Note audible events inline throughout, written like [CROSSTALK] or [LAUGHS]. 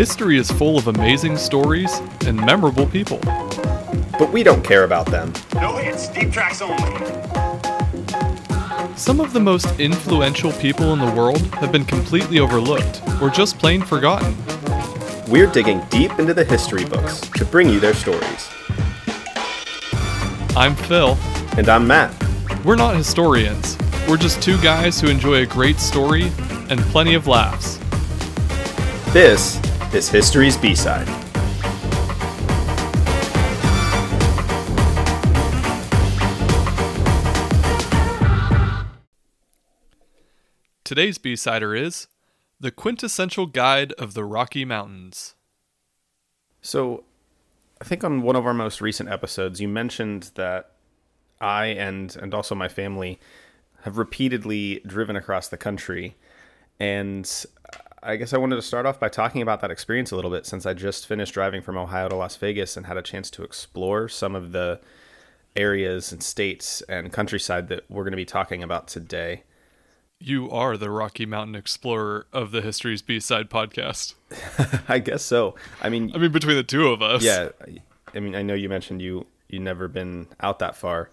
History is full of amazing stories and memorable people. But we don't care about them. No hits, deep tracks only. Some of the most influential people in the world have been completely overlooked or just plain forgotten. We're digging deep into the history books to bring you their stories. I'm Phil. And I'm Matt. We're not historians. We're just two guys who enjoy a great story and plenty of laughs. This is History's B-Side. Today's B-Sider is The Quintessential Guide of the Rocky Mountains. So, I think on one of our most recent episodes, you mentioned that I and and also my family have repeatedly driven across the country, and I guess I wanted to start off by talking about that experience a little bit since I just finished driving from Ohio to Las Vegas and had a chance to explore some of the areas and states and countryside that we're going to be talking about today. You are the Rocky Mountain Explorer of the History's B-Side podcast. [LAUGHS] I guess so. I mean, I mean, between the two of us. yeah. I mean, I know you mentioned you you never been out that far.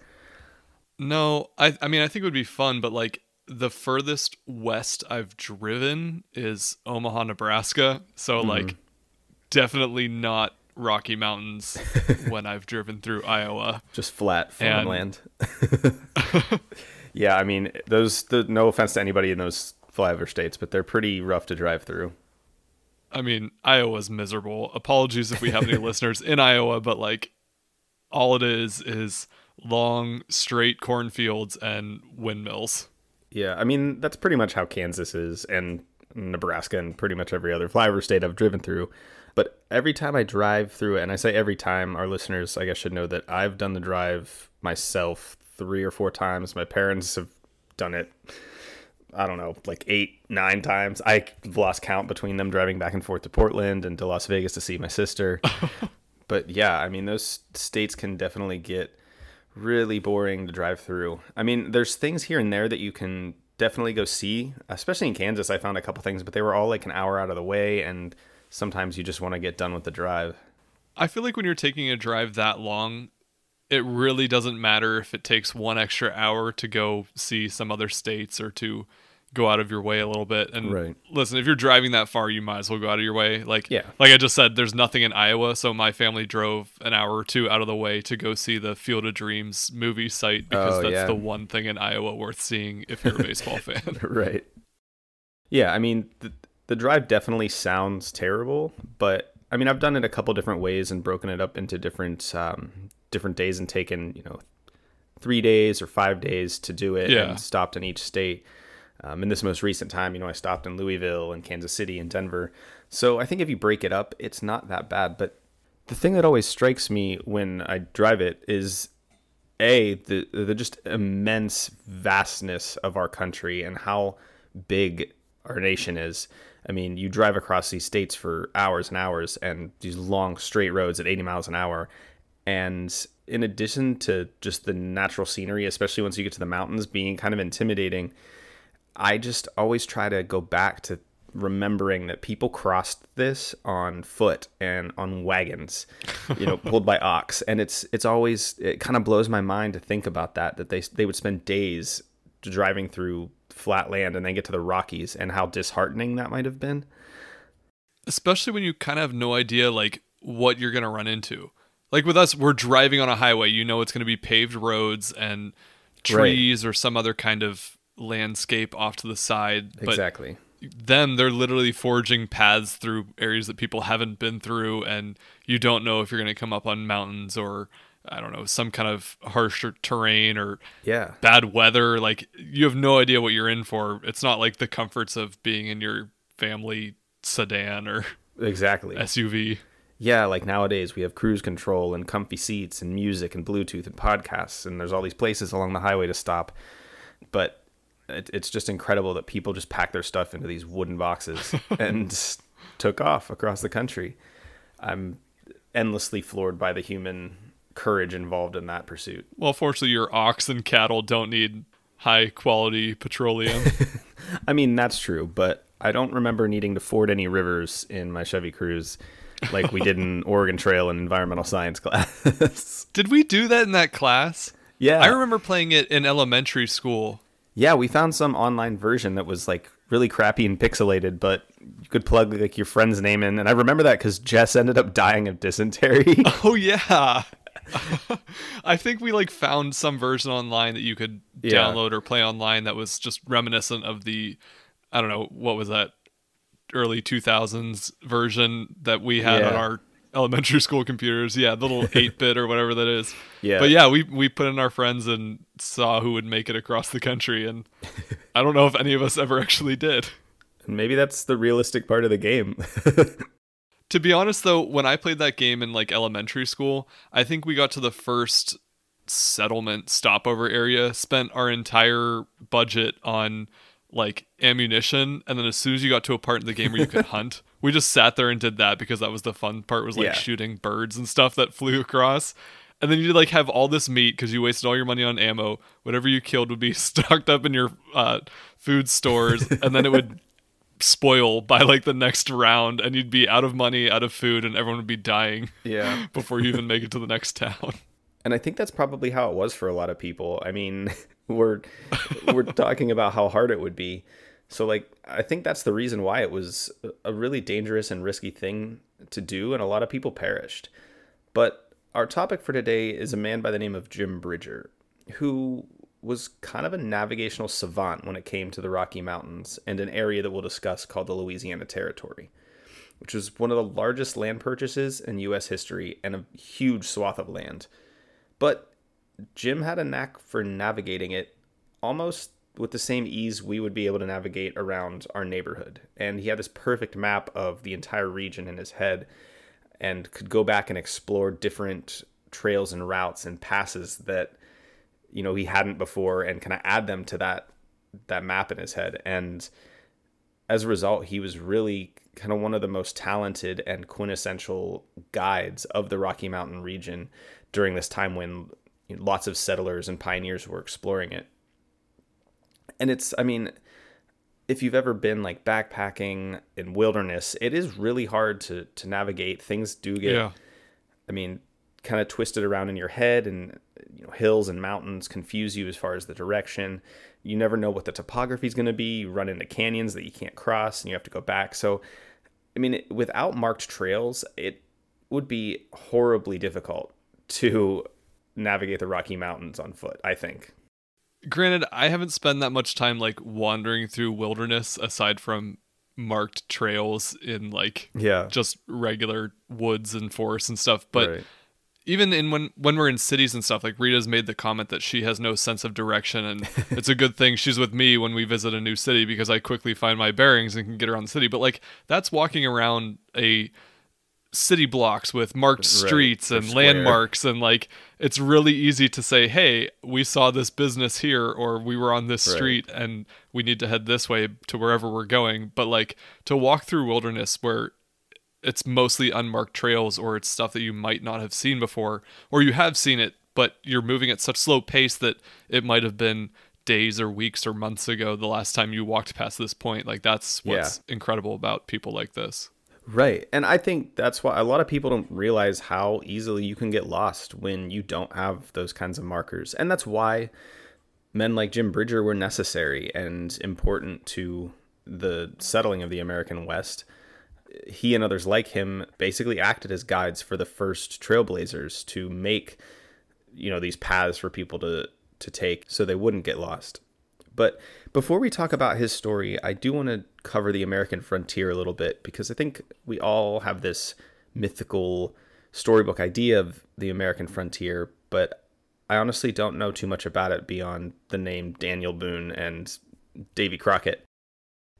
No, I I mean I think it would be fun, but like the furthest west I've driven is Omaha, Nebraska. So mm-hmm. like definitely not Rocky Mountains [LAUGHS] when I've driven through Iowa. just flat And- farmland. [LAUGHS] yeah, I mean those. The, no offense to anybody in those flyover states, but they're pretty rough to drive through. I mean, Iowa's miserable. Apologies if we have any [LAUGHS] listeners in Iowa, but like all it is is long straight cornfields and windmills. Yeah, I mean that's pretty much how Kansas is, and Nebraska, and pretty much every other flyover state I've driven through. But every time I drive through it, and I say every time, our listeners, I guess, should know that I've done the drive myself three or four times. My parents have done it. I don't know, like eight, nine times. I lost count between them driving back and forth to Portland and to Las Vegas to see my sister. [LAUGHS] but yeah, I mean, those states can definitely get really boring to drive through. I mean, there's things here and there that you can definitely go see, especially in Kansas. I found a couple things, but they were all like an hour out of the way, and sometimes you just want to get done with the drive. I feel like when you're taking a drive that long, it really doesn't matter if it takes one extra hour to go see some other states or to go out of your way a little bit. And Right. listen, if you're driving that far, you might as well go out of your way. Like, Yeah. like I just said, there's nothing in Iowa, so my family drove an hour or two out of the way to go see the Field of Dreams movie site because Oh, that's yeah. the one thing in Iowa worth seeing if you're a baseball [LAUGHS] fan. [LAUGHS] right. Yeah, I mean, the, the drive definitely sounds terrible, but I mean, I've done it a couple different ways and broken it up into different um, different days and taken you know three days or five days to do it Yeah. and stopped in each state. Um, in this most recent time, you know, I stopped in Louisville and Kansas City and Denver. So I think if you break it up, it's not that bad. But the thing that always strikes me when I drive it is a the the just immense vastness of our country and how big our nation is. I mean, you drive across these states for hours and hours and these long straight roads at 80 miles an hour. And in addition to just the natural scenery, especially once you get to the mountains being kind of intimidating, I just always try to go back to remembering that people crossed this on foot and on wagons, you know, pulled by [LAUGHS] ox, and it's it's always it kind of blows my mind to think about that that they they would spend days driving through flat land and then get to the Rockies and how disheartening that might have been. especially when you kind of have no idea like what you're going to run into. Like with us, we're driving on a highway, you know it's going to be paved roads and trees or some other kind of landscape off to the side. But exactly. them, they're literally forging paths through areas that people haven't been through and you don't know if you're going to come up on mountains or I don't know, some kind of harsher terrain or Yeah. bad weather. Like you have no idea what you're in for. It's not like the comforts of being in your family sedan or Exactly. SUV. Yeah, like nowadays we have cruise control and comfy seats and music and Bluetooth and podcasts, and there's all these places along the highway to stop. But it, it's just incredible that people just pack their stuff into these wooden boxes [LAUGHS] and took off across the country. I'm endlessly floored by the human courage involved in that pursuit. Well, fortunately, your ox and cattle don't need high quality petroleum. [LAUGHS] I mean, that's true, but I don't remember needing to ford any rivers in my Chevy Cruze like we did in [LAUGHS] Oregon Trail in environmental science class. Did we do that in that class? yeah. I remember playing it in elementary school. Yeah, we found some online version that was like really crappy and pixelated, but you could plug like your friend's name in. And I remember that because Jess ended up dying of dysentery. [LAUGHS] [LAUGHS] Oh yeah. [LAUGHS] I think we like found some version online that you could Yeah. download or play online that was just reminiscent of the I don't know, what was that early 2000s version that we had on our elementary school computers. Yeah, the little 8-bit or whatever that is. [LAUGHS] Yeah. But yeah, we we put in our friends and saw who would make it across the country and [LAUGHS] I don't know if any of us ever actually did. And Maybe that's the realistic part of the game. [LAUGHS] To be honest though, when I played that game in like elementary school, I think we got to the first settlement stopover area, spent our entire budget on like ammunition, and then as soon as you got to a part in the game where you could hunt, we just sat there and did that because that was the fun part was like Yeah. shooting birds and stuff that flew across. And then you'd like have all this meat because you wasted all your money on ammo. Whatever you killed would be [LAUGHS] stocked up in your uh, food stores, [LAUGHS] and then it would spoil by like the next round and you'd be out of money out of food and everyone would be dying yeah. [LAUGHS] before you even make it to the next town And I think that's probably how it was for a lot of people. I mean, we're we're talking about how hard it would be. So like I think that's the reason why it was a really dangerous and risky thing to do and a lot of people perished. But our topic for today is a man by the name of Jim Bridger, who was kind of a navigational savant when it came to the Rocky Mountains and an area that we'll discuss called the Louisiana Territory, which was one of the largest land purchases in US history and a huge swath of land. But Jim had a knack for navigating it almost with the same ease we would be able to navigate around our neighborhood. And he had this perfect map of the entire region in his head and could go back and explore different trails and routes and passes that you know he hadn't before and kind of add them to that that map in his head and as a result he was really kind of one of the most talented and quintessential guides of the Rocky Mountain region during this time when lots of settlers and pioneers were exploring it and it's i mean if you've ever been like backpacking in wilderness it is really hard to to navigate things do get yeah I mean, kind of twisted around in your head, and you know, hills and mountains confuse you as far as the direction. You never know what the topography is going to be. You run into canyons that you can't cross, and you have to go back. So, I mean, without marked trails, it would be horribly difficult to navigate the Rocky Mountains on foot. I think. Granted i haven't spent that much time like wandering through wilderness aside from marked trails in like Yeah. just regular woods and forests and stuff but Right. even in when when we're in cities and stuff like rita's made the comment that she has no sense of direction and [LAUGHS] it's a good thing she's with me when we visit a new city because i quickly find my bearings and can get around the city but like that's walking around a city blocks with marked streets or and landmarks and like it's really easy to say hey we saw this business here or we were on this Right. street and we need to head this way to wherever we're going. But like to walk through wilderness where it's mostly unmarked trails or it's stuff that you might not have seen before or you have seen it but you're moving at such slow pace that it might have been days or weeks or months ago the last time you walked past this point like that's what's incredible about people like this Right. And I think that's why a lot of people don't realize how easily you can get lost when you don't have those kinds of markers. And that's why men like Jim Bridger were necessary and important to the settling of the American West. He and others like him basically acted as guides for the first trailblazers to make you know these paths for people to to take so they wouldn't get lost. But before we talk about his story, I do want to cover the American frontier a little bit because I think we all have this mythical storybook idea of the American frontier, but I honestly don't know too much about it beyond the name Daniel Boone and Davy Crockett.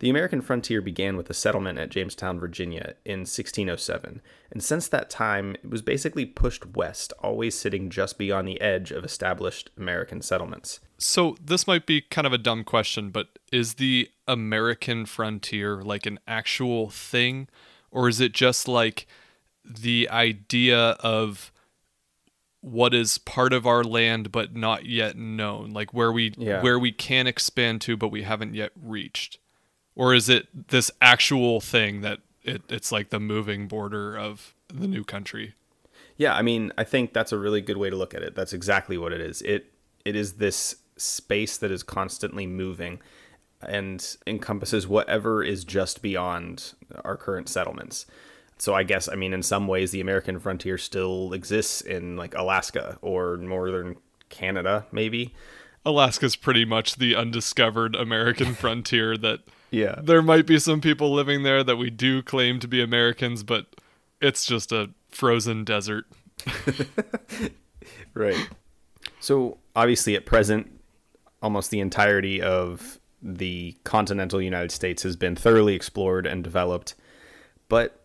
The American frontier began with a settlement at Jamestown, Virginia in 1607, and since that time it was basically pushed west, always sitting just beyond the edge of established American settlements. So this might be kind of a dumb question, but is the American frontier like an actual thing or is it just like the idea of what is part of our land but not yet known, like where we Yeah. where we can expand to but we haven't yet reached? Or is it this actual thing that it, it's like the moving border of the new country? Yeah, I mean, I think that's a really good way to look at it. That's exactly what it is. It it is this space that is constantly moving and encompasses whatever is just beyond our current settlements. So I guess I mean in some ways the American frontier still exists in like Alaska or northern Canada maybe. Alaska's pretty much the undiscovered American [LAUGHS] frontier that Yeah. there might be some people living there that we do claim to be Americans, but it's just a frozen desert. [LAUGHS] Right. So obviously, at present, almost the entirety of the continental United States has been thoroughly explored and developed. But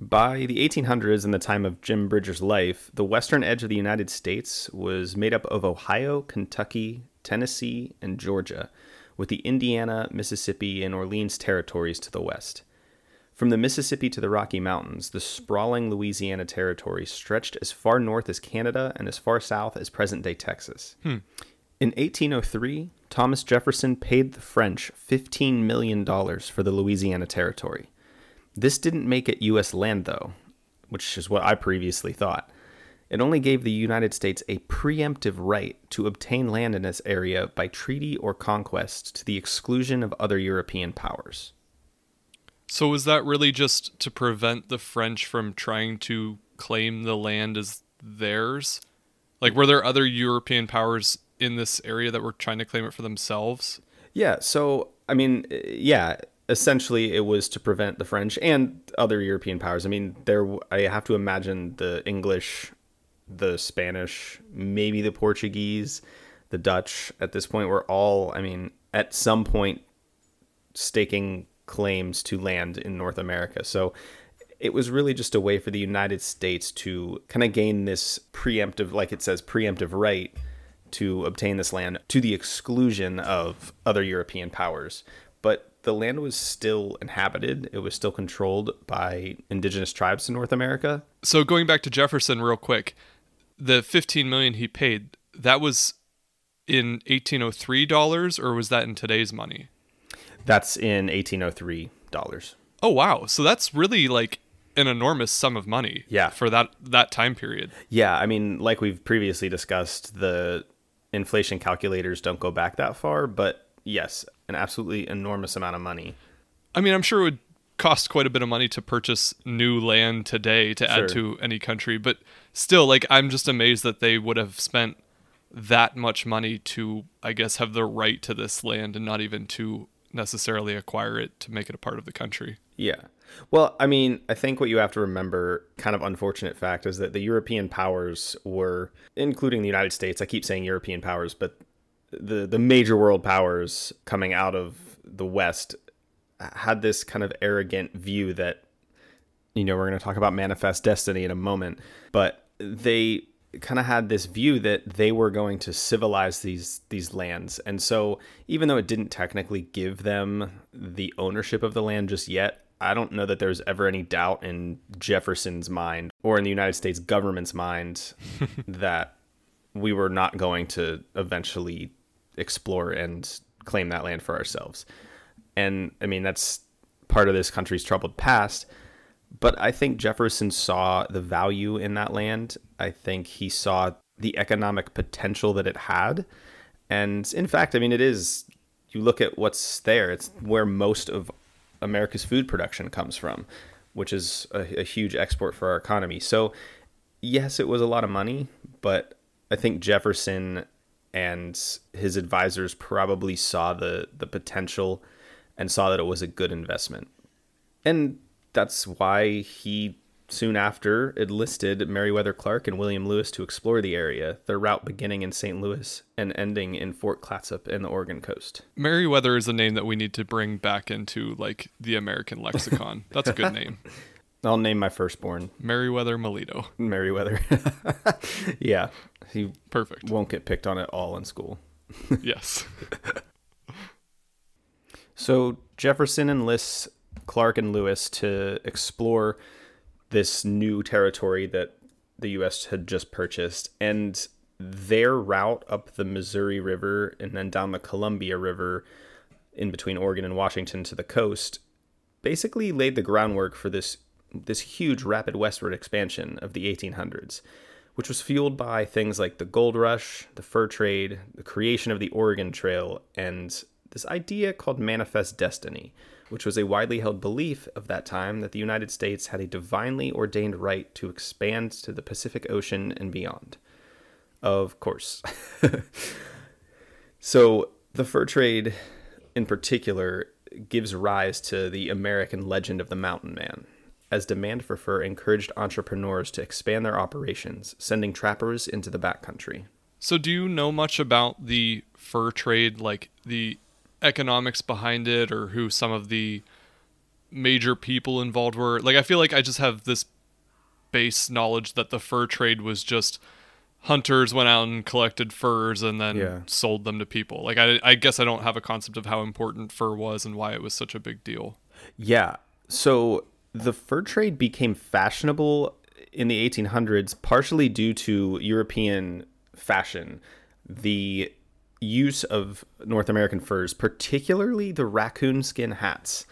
by the 1800s and the time of Jim Bridger's life, the western edge of the United States was made up of Ohio, Kentucky, Tennessee, and Georgia, with the Indiana, Mississippi, and Orleans territories to the west. From the Mississippi to the Rocky Mountains, the sprawling Louisiana Territory stretched as far north as Canada and as far south as present day Texas. Hmm. In 1803, Thomas Jefferson paid the French $15 million for the Louisiana Territory. This didn't make it U.S. land, though, which is what I previously thought. It only gave the United States a preemptive right to obtain land in this area by treaty or conquest to the exclusion of other European powers. So was that really just to prevent the French from trying to claim the land as theirs? Like were there other European powers in this area that were trying to claim it for themselves? Yeah, so I mean, yeah, essentially it was to prevent the French and other European powers. I mean, there I have to imagine the English, the Spanish, maybe the Portuguese, the Dutch at this point were all, I mean, at some point staking claims to land in North America. So it was really just a way for the United States to kind of gain this preemptive, like it says, preemptive right to obtain this land to the exclusion of other European powers. But the land was still inhabited, it was still controlled by indigenous tribes in North America. So going back to Jefferson real quick, the 15 million he paid, that was in 1803 dollars or was that in today's money? That's in 1803 dollars. Oh wow. So that's really like an enormous sum of money Yeah. for that that time period. Yeah, I mean, like we've previously discussed, the inflation calculators don't go back that far, but yes, an absolutely enormous amount of money. I mean, I'm sure it would cost quite a bit of money to purchase new land today to add to any country, but still, like, I'm just amazed that they would have spent that much money to, I guess, have the right to this land and not even to necessarily acquire it to make it a part of the country. Yeah. Well, I mean, I think what you have to remember, kind of unfortunate fact, is that the European powers were, including the United States, I keep saying European powers, but the, the major world powers coming out of the West had this kind of arrogant view that, you know, we're going to talk about manifest destiny in a moment, but they kind of had this view that they were going to civilize these these lands. And so even though it didn't technically give them the ownership of the land just yet, I don't know that there's ever any doubt in Jefferson's mind or in the United States government's mind [LAUGHS] that we were not going to eventually explore and claim that land for ourselves. And I mean, that's part of this country's troubled past. But I think Jefferson saw the value in that land. I think he saw the economic potential that it had. And in fact, I mean, it is, you look at what's there, it's where most of America's food production comes from, which is a, a huge export for our economy. So, yes, it was a lot of money, but I think Jefferson and his advisors probably saw the, the potential and saw that it was a good investment. And that's why he soon after enlisted Meriwether Clark and William Lewis to explore the area, their route beginning in St. Louis and ending in Fort Clatsop in the Oregon coast. Meriwether is a name that we need to bring back into like the American lexicon. [LAUGHS] That's a good name. I'll name my firstborn Meriwether Melito. Meriwether. [LAUGHS] yeah, he Perfect. won't get picked on at all in school. Yes. [LAUGHS] So Jefferson enlists Clark and Lewis to explore this new territory that the U.S. had just purchased, and their route up the Missouri River and then down the Columbia River in between Oregon and Washington to the coast basically laid the groundwork for this this huge rapid westward expansion of the 1800s, which was fueled by things like the gold rush, the fur trade, the creation of the Oregon Trail, and this idea called manifest destiny, which was a widely held belief of that time that the United States had a divinely ordained right to expand to the Pacific Ocean and beyond. Of course. [LAUGHS] so, the fur trade in particular gives rise to the American legend of the mountain man, as demand for fur encouraged entrepreneurs to expand their operations, sending trappers into the backcountry. So, do you know much about the fur trade, like the economics behind it, or who some of the major people involved were? Like, I feel like I just have this base knowledge that the fur trade was just hunters went out and collected furs and then Yeah. sold them to people. Like, I, I guess I don't have a concept of how important fur was and why it was such a big deal. Yeah. So the fur trade became fashionable in the 1800s, partially due to European fashion. The use of North American furs, particularly the raccoon skin hats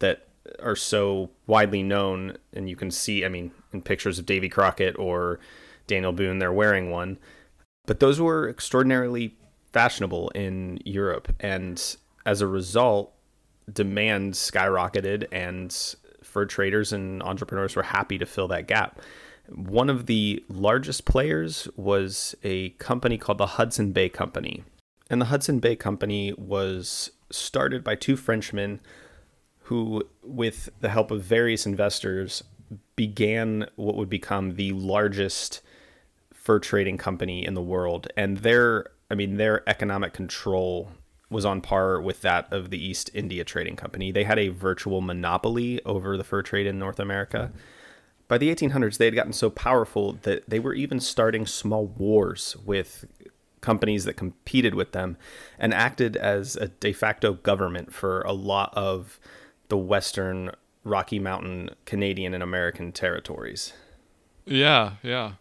that are so widely known. And you can see, I mean, in pictures of Davy Crockett or Daniel Boone, they're wearing one. But those were extraordinarily fashionable in Europe. And as a result, demand skyrocketed and fur traders and entrepreneurs were happy to fill that gap. One of the largest players was a company called the Hudson Bay Company. And the Hudson Bay Company was started by two Frenchmen who, with the help of various investors, began what would become the largest fur trading company in the world. And their, I mean, their economic control was on par with that of the East India Trading Company. They had a virtual monopoly over the fur trade in North America. By the 1800s, they had gotten so powerful that they were even starting small wars with companies that competed with them and acted as a de facto government for a lot of the Western Rocky Mountain Canadian and American territories. Yeah, yeah.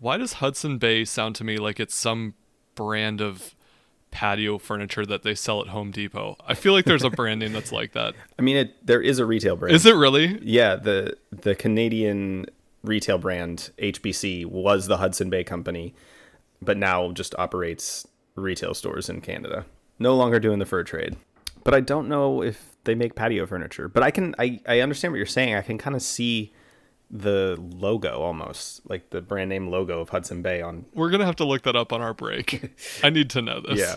Why does Hudson Bay sound to me like it's some brand of patio furniture that they sell at Home Depot? I feel like there's a brand name that's like that. [LAUGHS] I mean, it, there is a retail brand. Is it really? Yeah, the the Canadian retail brand HBC was the Hudson Bay Company, but now just operates retail stores in Canada. No longer doing the fur trade. But I don't know if they make patio furniture. But I can I, I understand what you're saying. I can kind of see the logo almost, like the brand name logo of Hudson Bay on [LAUGHS] We're gonna have to look that up on our break. [LAUGHS] I need to know this. yeah.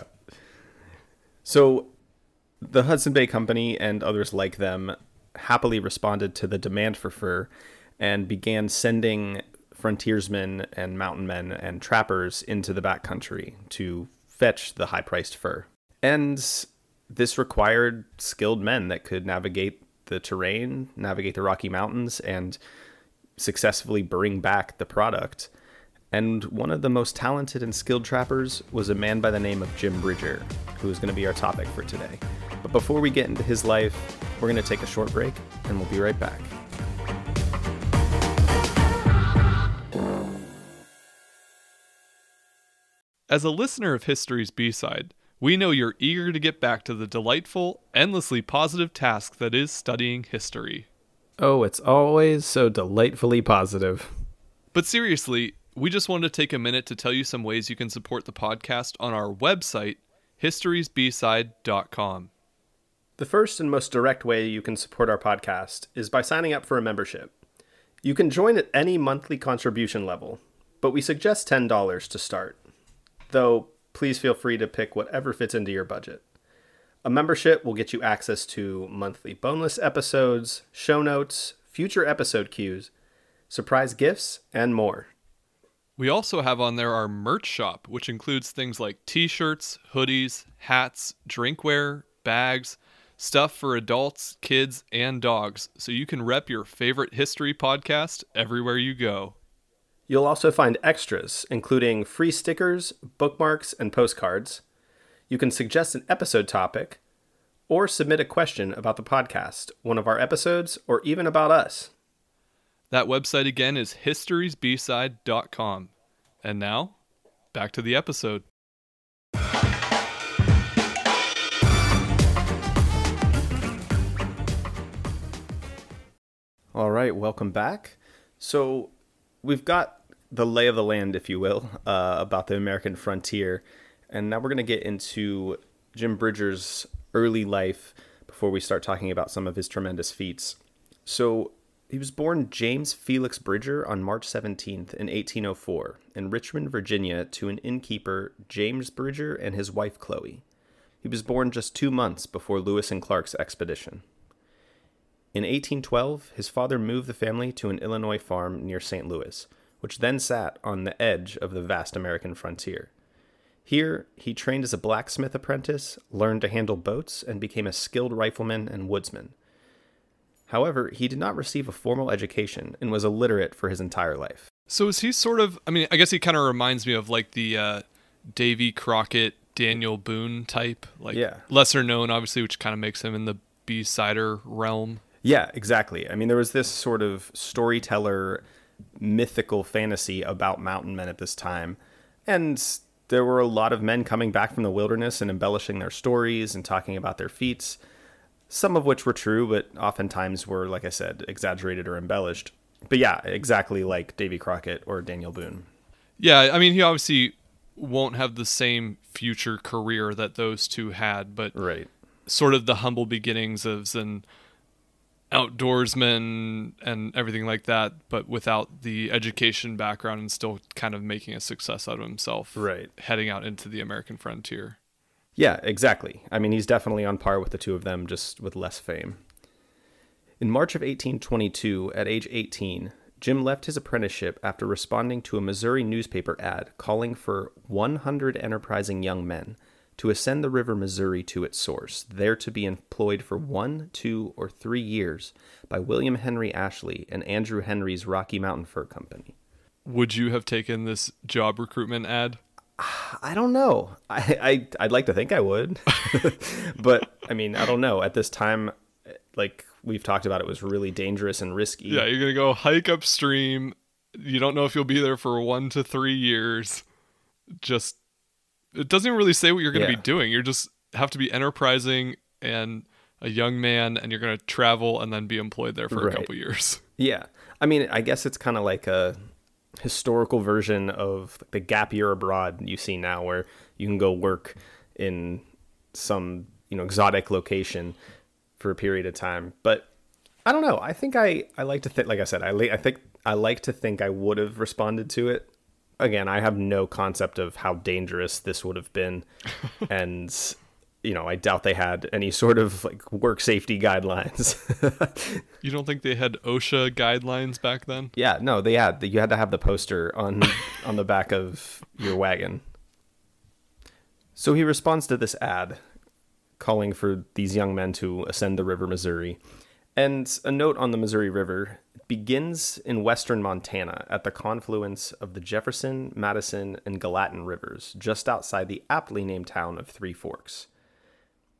So the Hudson Bay Company and others like them happily responded to the demand for fur and began sending frontiersmen and mountain men and trappers into the backcountry to fetch the high priced fur. And this required skilled men that could navigate the terrain, navigate the Rocky Mountains, and successfully bring back the product. And one of the most talented and skilled trappers was a man by the name of Jim Bridger, who is going to be our topic for today. But before we get into his life, we're going to take a short break and we'll be right back. As a listener of History's B-side, we know you're eager to get back to the delightful, endlessly positive task that is studying history. Oh, it's always so delightfully positive. But seriously, we just wanted to take a minute to tell you some ways you can support the podcast on our website, historysbside.com. The first and most direct way you can support our podcast is by signing up for a membership. You can join at any monthly contribution level, but we suggest $10 to start. Though, please feel free to pick whatever fits into your budget. A membership will get you access to monthly boneless episodes, show notes, future episode cues, surprise gifts, and more. We also have on there our merch shop, which includes things like t shirts, hoodies, hats, drinkware, bags, stuff for adults, kids, and dogs, so you can rep your favorite history podcast everywhere you go. You'll also find extras, including free stickers, bookmarks, and postcards. You can suggest an episode topic or submit a question about the podcast, one of our episodes, or even about us. That website again is historysbside.com. And now, back to the episode. All right, welcome back. So, we've got the lay of the land, if you will, [LAUGHS] uh, about the American frontier. And now we're going to get into Jim Bridger's early life before we start talking about some of his tremendous feats. So, he was born James Felix Bridger on March 17th in 1804 in Richmond, Virginia, to an innkeeper, James Bridger, and his wife, Chloe. He was born just two months before Lewis and Clark's expedition. In 1812, his father moved the family to an Illinois farm near St. Louis, which then sat on the edge of the vast American frontier. Here, he trained as a blacksmith apprentice, learned to handle boats, and became a skilled rifleman and woodsman. However, he did not receive a formal education and was illiterate for his entire life. So is he sort of? I mean, I guess he kind of reminds me of like the uh, Davy Crockett, Daniel Boone type, like Yeah. lesser known, obviously, which kind of makes him in the B sider realm. Yeah, exactly. I mean, there was this sort of storyteller, mythical fantasy about mountain men at this time. And there were a lot of men coming back from the wilderness and embellishing their stories and talking about their feats, some of which were true, but oftentimes were, like I said, exaggerated or embellished. But yeah, exactly like Davy Crockett or Daniel Boone. Yeah, I mean, he obviously won't have the same future career that those two had, but Right. sort of the humble beginnings of an outdoorsman and everything like that, but without the education background and still kind of making a success out of himself. Right. Heading out into the American frontier. Yeah, exactly. I mean, he's definitely on par with the two of them, just with less fame. In March of 1822, at age 18, Jim left his apprenticeship after responding to a Missouri newspaper ad calling for 100 enterprising young men to ascend the river Missouri to its source, there to be employed for one, two, or three years by William Henry Ashley and Andrew Henry's Rocky Mountain Fur Company. Would you have taken this job recruitment ad? I don't know. I, I I'd like to think I would, [LAUGHS] but I mean, I don't know. At this time, like we've talked about, it was really dangerous and risky. Yeah, you're gonna go hike upstream. You don't know if you'll be there for one to three years. Just it doesn't even really say what you're gonna Yeah. be doing. You just have to be enterprising and a young man, and you're gonna travel and then be employed there for Right. a couple years. [LAUGHS] Yeah. I mean, I guess it's kind of like a historical version of the gap year abroad you see now, where you can go work in some you know exotic location for a period of time. But I don't know. I think I I like to think, like I said, I I think I like to think I would have responded to it. Again, I have no concept of how dangerous this would have been, [LAUGHS] and you know, I doubt they had any sort of like work safety guidelines. [LAUGHS] You don't think they had OSHA guidelines back then? Yeah, no, they had you had to have the poster on on the back of your wagon. So he responds to this ad calling for these young men to ascend the river Missouri. And a note on the Missouri River it begins in western Montana at the confluence of the Jefferson, Madison, and Gallatin rivers, just outside the aptly named town of Three Forks.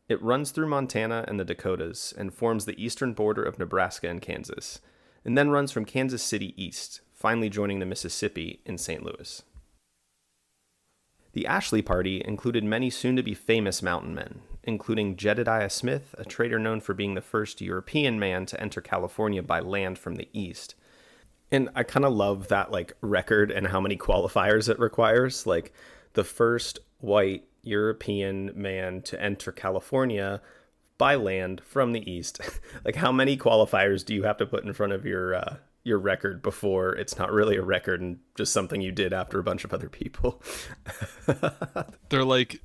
It runs through Montana and the Dakotas and forms the eastern border of Nebraska and Kansas, and then runs from Kansas City east, finally joining the Mississippi in St. Louis. The Ashley Party included many soon to be famous mountain men, including Jedediah Smith, a trader known for being the first European man to enter California by land from the east. And I kind of love that like record and how many qualifiers it requires. Like the first white European man to enter California by land from the east. [LAUGHS] like how many qualifiers do you have to put in front of your uh, your record before it's not really a record and just something you did after a bunch of other people? [LAUGHS] They're like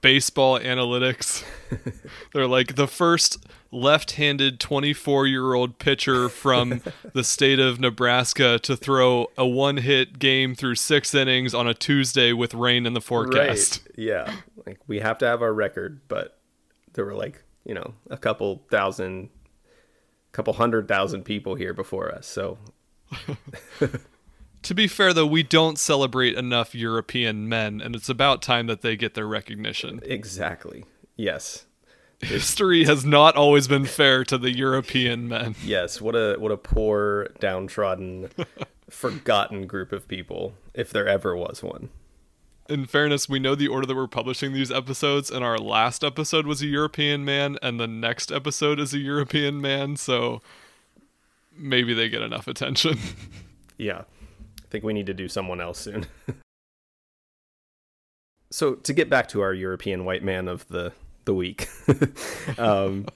baseball analytics. [LAUGHS] They're like the first left-handed 24-year-old pitcher from [LAUGHS] the state of Nebraska to throw a one-hit game through 6 innings on a Tuesday with rain in the forecast. Right. Yeah. Like we have to have our record, but there were like, you know, a couple thousand couple hundred thousand people here before us. So [LAUGHS] To be fair though, we don't celebrate enough European men and it's about time that they get their recognition. exactly. Yes. History has not always been fair to the European men. [LAUGHS] Yes. What a what a poor, downtrodden, [LAUGHS] forgotten group of people, if there ever was one. in fairness, we know the order that we're publishing these episodes, and our last episode was a European man, and the next episode is a European man. So maybe they get enough attention. [LAUGHS] Yeah. I think we need to do someone else soon. [LAUGHS] so to get back to our European white man of the the week, [LAUGHS] um,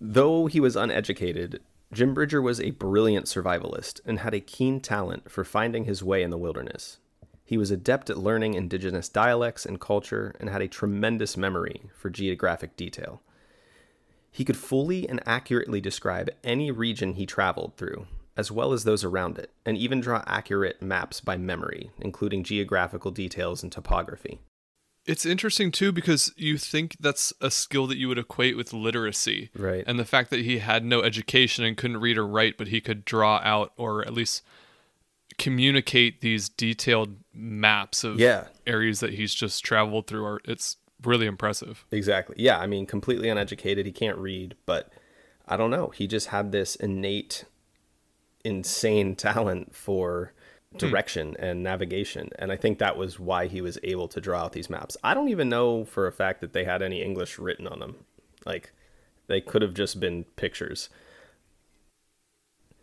though he was uneducated, Jim Bridger was a brilliant survivalist and had a keen talent for finding his way in the wilderness. He was adept at learning indigenous dialects and culture and had a tremendous memory for geographic detail. He could fully and accurately describe any region he traveled through, as well as those around it, and even draw accurate maps by memory, including geographical details and topography. It's interesting too because you think that's a skill that you would equate with literacy. Right. And the fact that he had no education and couldn't read or write, but he could draw out or at least communicate these detailed maps of Yeah. areas that he's just traveled through are it's really impressive. Exactly. Yeah, I mean, completely uneducated. He can't read, but I don't know. He just had this innate, insane talent for hmm. direction and navigation. And I think that was why he was able to draw out these maps. I don't even know for a fact that they had any English written on them. Like, they could have just been pictures.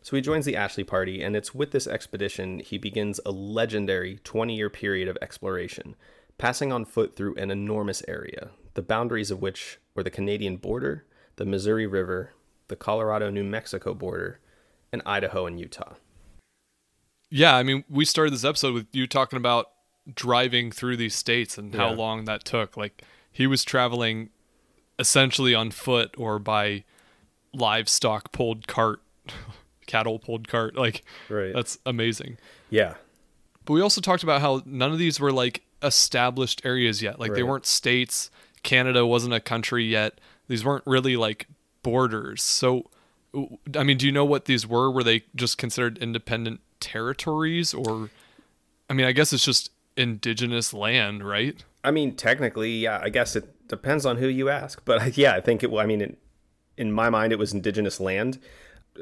So he joins the Ashley party, and it's with this expedition he begins a legendary 20 year period of exploration, passing on foot through an enormous area, the boundaries of which were the Canadian border, the Missouri River, the Colorado New Mexico border, and Idaho and Utah. Yeah, I mean, we started this episode with you talking about driving through these states and how Yeah. long that took. Like he was traveling essentially on foot or by livestock pulled cart, [LAUGHS] cattle pulled cart. Like Right. that's amazing. Yeah. But we also talked about how none of these were like established areas yet. Like they weren't states. Canada wasn't a country yet. These weren't really like borders. So, I mean, do you know what these were? Were they just considered independent territories, or? I mean, I guess it's just indigenous land, right? I mean, technically, yeah, I guess it depends on who you ask. But [LAUGHS] yeah, I think it, I mean, in, in my mind, it was indigenous land.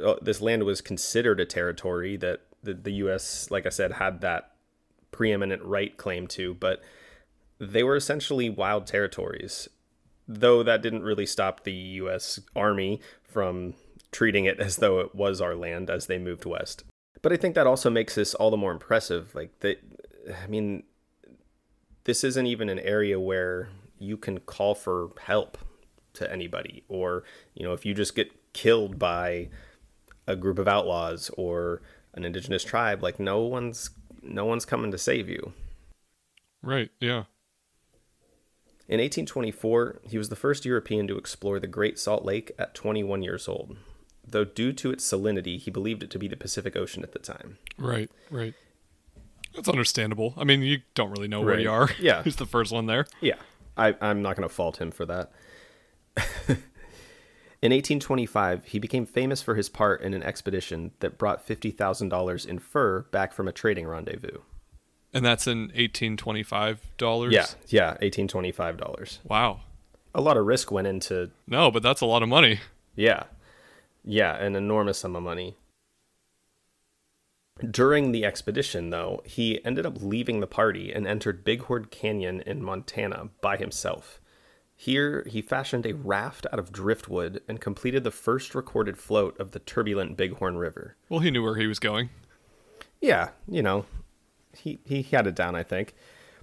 Uh, This land was considered a territory that the, the U.S., like I said, had that preeminent right claim to, but they were essentially wild territories. Though that didn't really stop the U.S. Army from treating it as though it was our land as they moved west. But I think that also makes this all the more impressive. Like that, I mean, this isn't even an area where you can call for help to anybody or you know if you just get killed by a group of outlaws or an indigenous tribe like no one's no one's coming to save you Right. Yeah. in 1824 he was the first european to explore the great salt lake at 21 years old though due to its salinity he believed it to be the pacific ocean at the time Right. Right. That's understandable. I mean, you don't really know where Right. you are. Yeah. [LAUGHS] He's the first one there. Yeah, I, I'm not going to fault him for that. [LAUGHS] in 1825, he became famous for his part in an expedition that brought $50,000 in fur back from a trading rendezvous. And that's in eighteen twenty five dollars. Yeah, yeah, $1825. Wow. A lot of risk went into, No, but that's a lot of money. yeah, yeah, an enormous sum of money. During the expedition, though, he ended up leaving the party and entered Bighorn Canyon in Montana by himself. Here, he fashioned a raft out of driftwood and completed the first recorded float of the turbulent Bighorn River. Well, he knew where he was going. Yeah, you know, he he had it down, I think.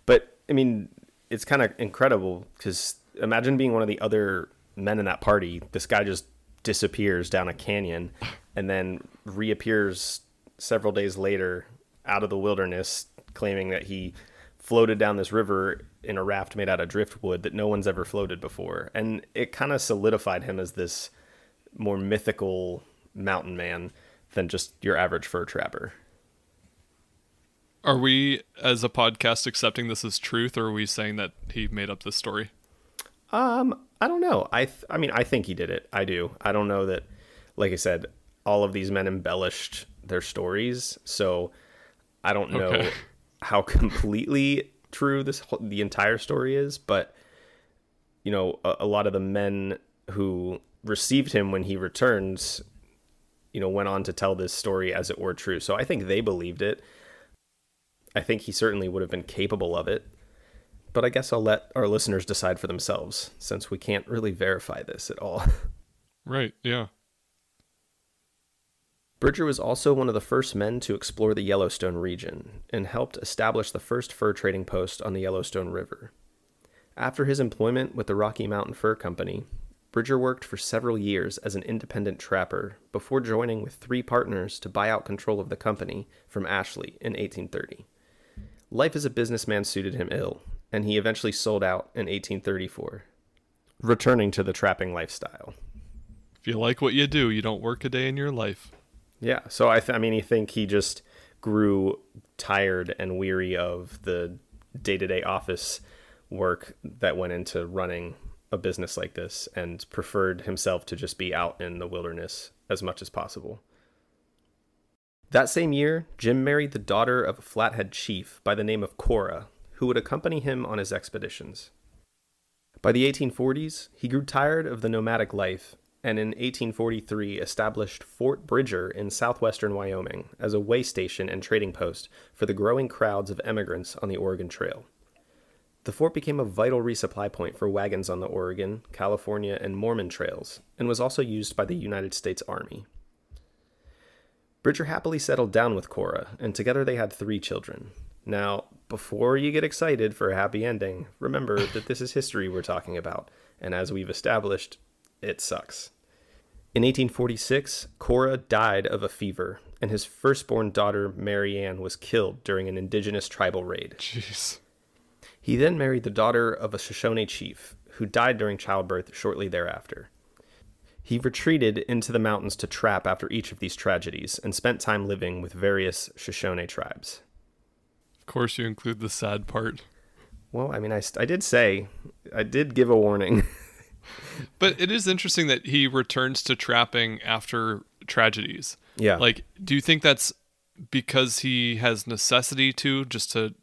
But I mean, it's kind of incredible because imagine being one of the other men in that party. This guy just disappears down a canyon and then reappears several days later out of the wilderness, claiming that he floated down this river in a raft made out of driftwood that no one's ever floated before. And it kind of solidified him as this more mythical mountain man than just your average fur trapper. Are we, as a podcast, accepting this as truth, or are we saying that he made up this story? Um, I don't know. I th- I mean, I think he did it. I do. I don't know that. Like I said, all of these men embellished their stories, so I don't know Okay. [LAUGHS] how completely true this whole, the entire story is. But you know, a, a lot of the men who received him when he returns, you know, went on to tell this story as it were true. So I think they believed it. I think he certainly would have been capable of it but I guess I'll let our listeners decide for themselves since we can't really verify this at all. Right. Yeah. Bridger was also one of the first men to explore the Yellowstone region and helped establish the first fur trading post on the Yellowstone River. After his employment with the Rocky Mountain Fur Company, Bridger worked for several years as an independent trapper before joining with three partners to buy out control of the company from Ashley in 1830. Life as a businessman suited him ill, and he eventually sold out in 1834, returning to the trapping lifestyle. If you like what you do, you don't work a day in your life. Yeah. So I, th- I mean, I think he just grew tired and weary of the day to day office work that went into running a business like this and preferred himself to just be out in the wilderness as much as possible. That same year, Jim married the daughter of a flathead chief by the name of Cora, who would accompany him on his expeditions. By the 1840s, he grew tired of the nomadic life and in 1843 established Fort Bridger in southwestern Wyoming as a way station and trading post for the growing crowds of emigrants on the Oregon Trail. The fort became a vital resupply point for wagons on the Oregon, California, and Mormon trails, and was also used by the United States Army. Bridger happily settled down with Cora, and together they had three children. Now, before you get excited for a happy ending, remember that this is history we're talking about, and as we've established, it sucks. In 1846, Cora died of a fever, and his firstborn daughter, Mary Ann, was killed during an indigenous tribal raid. Jeez. He then married the daughter of a Shoshone chief, who died during childbirth shortly thereafter. He retreated into the mountains to trap after each of these tragedies and spent time living with various Shoshone tribes. Of course, you include the sad part. Well, I mean, I, I did say, I did give a warning. [LAUGHS] But it is interesting that he returns to trapping after tragedies. yeah. Like, do you think that's because he has necessity to just to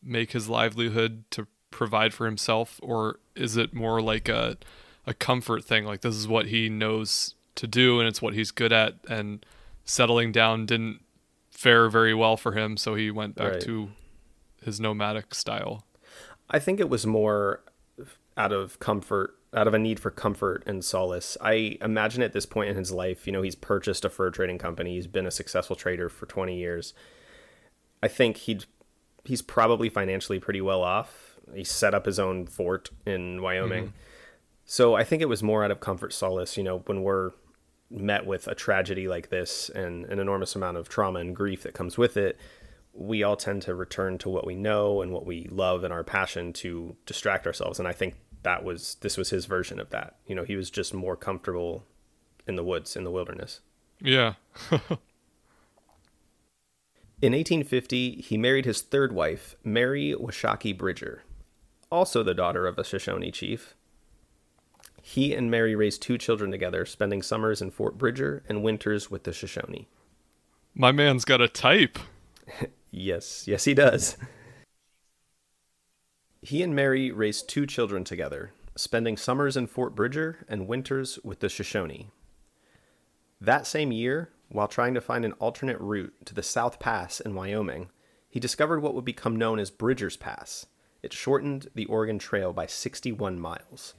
make his livelihood to provide for himself, or is it more like a a comfort thing? Like this is what he knows to do, and it's what he's good at, and settling down didn't fare very well for him, so he went back Right. to his nomadic style. I think it was more out of comfort, out of a need for comfort and solace. I imagine at this point in his life, you know, he's purchased a fur trading company. He's been a successful trader for 20 years. I think he'd he's probably financially pretty well off. He set up his own fort in Wyoming. Mm-hmm. So I think it was more out of comfort solace, you know, when we're met with a tragedy like this and an enormous amount of trauma and grief that comes with it, we all tend to return to what we know and what we love and our passion to distract ourselves. And I think that was this was his version of that. You know, he was just more comfortable in the woods, in the wilderness. Yeah. [LAUGHS] In 1850, he married his third wife, Mary Washakie Bridger, also the daughter of a Shoshone chief. He and Mary raised two children together, spending summers in Fort Bridger and winters with the Shoshone. My man's got a type. [LAUGHS] Yes, yes, he does. He and Mary raised two children together, spending summers in Fort Bridger and winters with the Shoshone. That same year, while trying to find an alternate route to the South Pass in Wyoming, he discovered what would become known as Bridger's Pass. It shortened the Oregon Trail by 61 miles.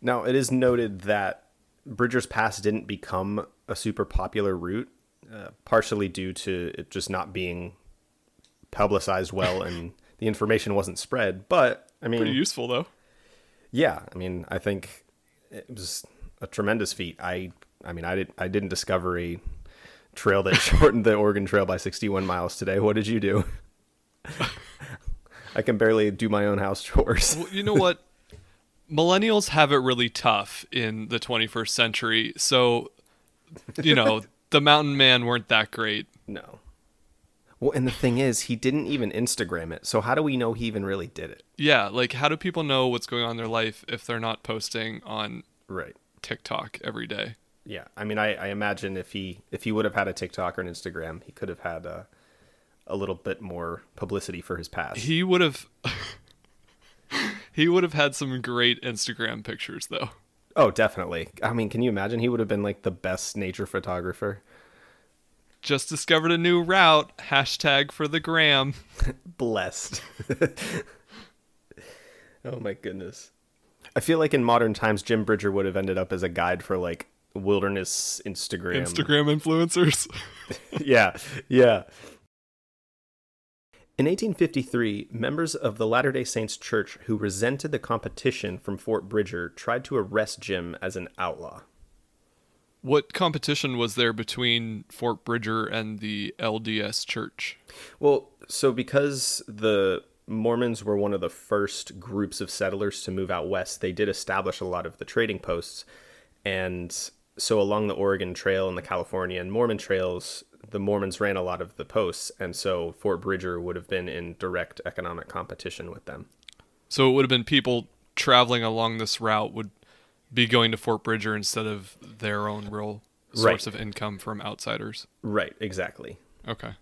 Now, it is noted that Bridger's Pass didn't become a super popular route, uh, partially due to it just not being publicized well and the information wasn't spread. But I mean, Pretty useful though. yeah, I mean, I think it was a tremendous feat. I, I mean, I did, I didn't discover a trail that [LAUGHS] shortened the Oregon Trail by 61 miles today. What did you do? [LAUGHS] I can barely do my own house chores. Well, you know what? Millennials have it really tough in the 21st century. So, you know, [LAUGHS] the mountain man weren't that great. No. Well, and the thing is, he didn't even Instagram it. So how do we know he even really did it? Yeah, like how do people know what's going on in their life if they're not posting on Right. TikTok every day? Yeah. I mean, I, I imagine if he if he would have had a TikTok or an Instagram, he could have had a, a little bit more publicity for his past. He would have [LAUGHS] He would have had some great Instagram pictures though. Oh, definitely. I mean, can you imagine? He would have been like the best nature photographer. Just discovered a new route. Hashtag for the gram. [LAUGHS] Blessed. [LAUGHS] oh my goodness. I feel like in modern times, Jim Bridger would have ended up as a guide for like wilderness Instagram. Instagram influencers. [LAUGHS] yeah, yeah. In 1853, members of the Latter day Saints Church who resented the competition from Fort Bridger tried to arrest Jim as an outlaw. What competition was there between Fort Bridger and the LDS Church? Well, so because the Mormons were one of the first groups of settlers to move out west, they did establish a lot of the trading posts. And so along the Oregon Trail and the California and Mormon trails, the Mormons ran a lot of the posts. And so Fort Bridger would have been in direct economic competition with them. So it would have been people traveling along this route would be going to Fort Bridger instead of their own real source Right. of income from outsiders. Right, exactly. Okay.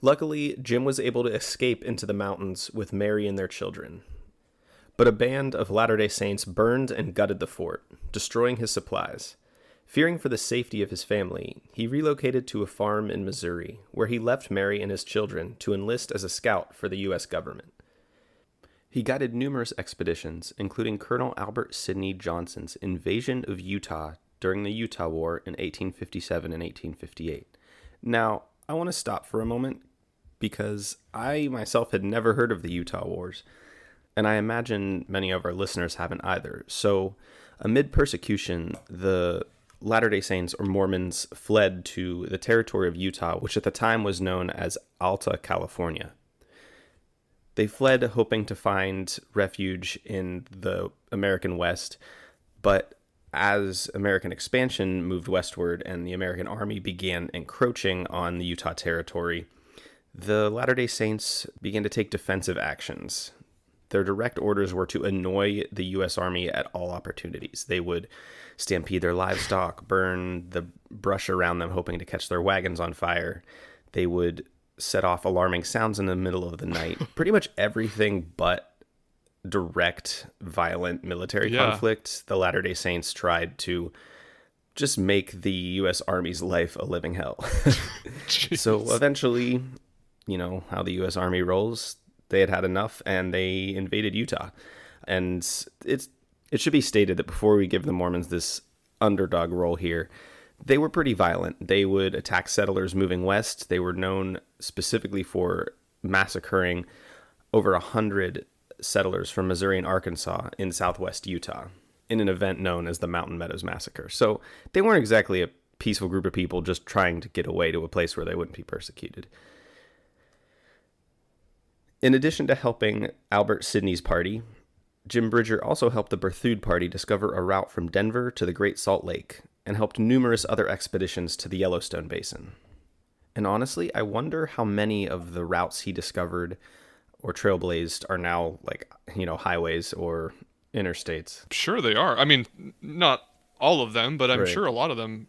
Luckily, Jim was able to escape into the mountains with Mary and their children. But a band of Latter day Saints burned and gutted the fort, destroying his supplies. Fearing for the safety of his family, he relocated to a farm in Missouri, where he left Mary and his children to enlist as a scout for the U.S. government. He guided numerous expeditions, including Colonel Albert Sidney Johnston's invasion of Utah during the Utah War in 1857 and 1858. Now, I want to stop for a moment because I myself had never heard of the Utah Wars, and I imagine many of our listeners haven't either. So, amid persecution, the Latter day Saints or Mormons fled to the territory of Utah, which at the time was known as Alta California. They fled hoping to find refuge in the American West, but as American expansion moved westward and the American army began encroaching on the Utah territory, the Latter day Saints began to take defensive actions. Their direct orders were to annoy the U.S. Army at all opportunities. They would stampede their livestock, burn the brush around them, hoping to catch their wagons on fire. They would set off alarming sounds in the middle of the night. [LAUGHS] Pretty much everything but direct, violent military Yeah. conflict, the Latter day Saints tried to just make the U.S. Army's life a living hell. [LAUGHS] [LAUGHS] so eventually, you know, how the U.S. Army rolls, they had had enough and they invaded Utah. And it's it should be stated that before we give the Mormons this underdog role here, they were pretty violent. They would attack settlers moving west. They were known specifically for massacring over a hundred settlers from Missouri and Arkansas in southwest Utah in an event known as the Mountain Meadows Massacre. So they weren't exactly a peaceful group of people just trying to get away to a place where they wouldn't be persecuted. In addition to helping Albert Sidney's party, Jim Bridger also helped the Berthoud Party discover a route from Denver to the Great Salt Lake and helped numerous other expeditions to the Yellowstone Basin. And honestly, I wonder how many of the routes he discovered or trailblazed are now like, you know, highways or interstates. Sure, they are. I mean, not all of them, but I'm Right. sure a lot of them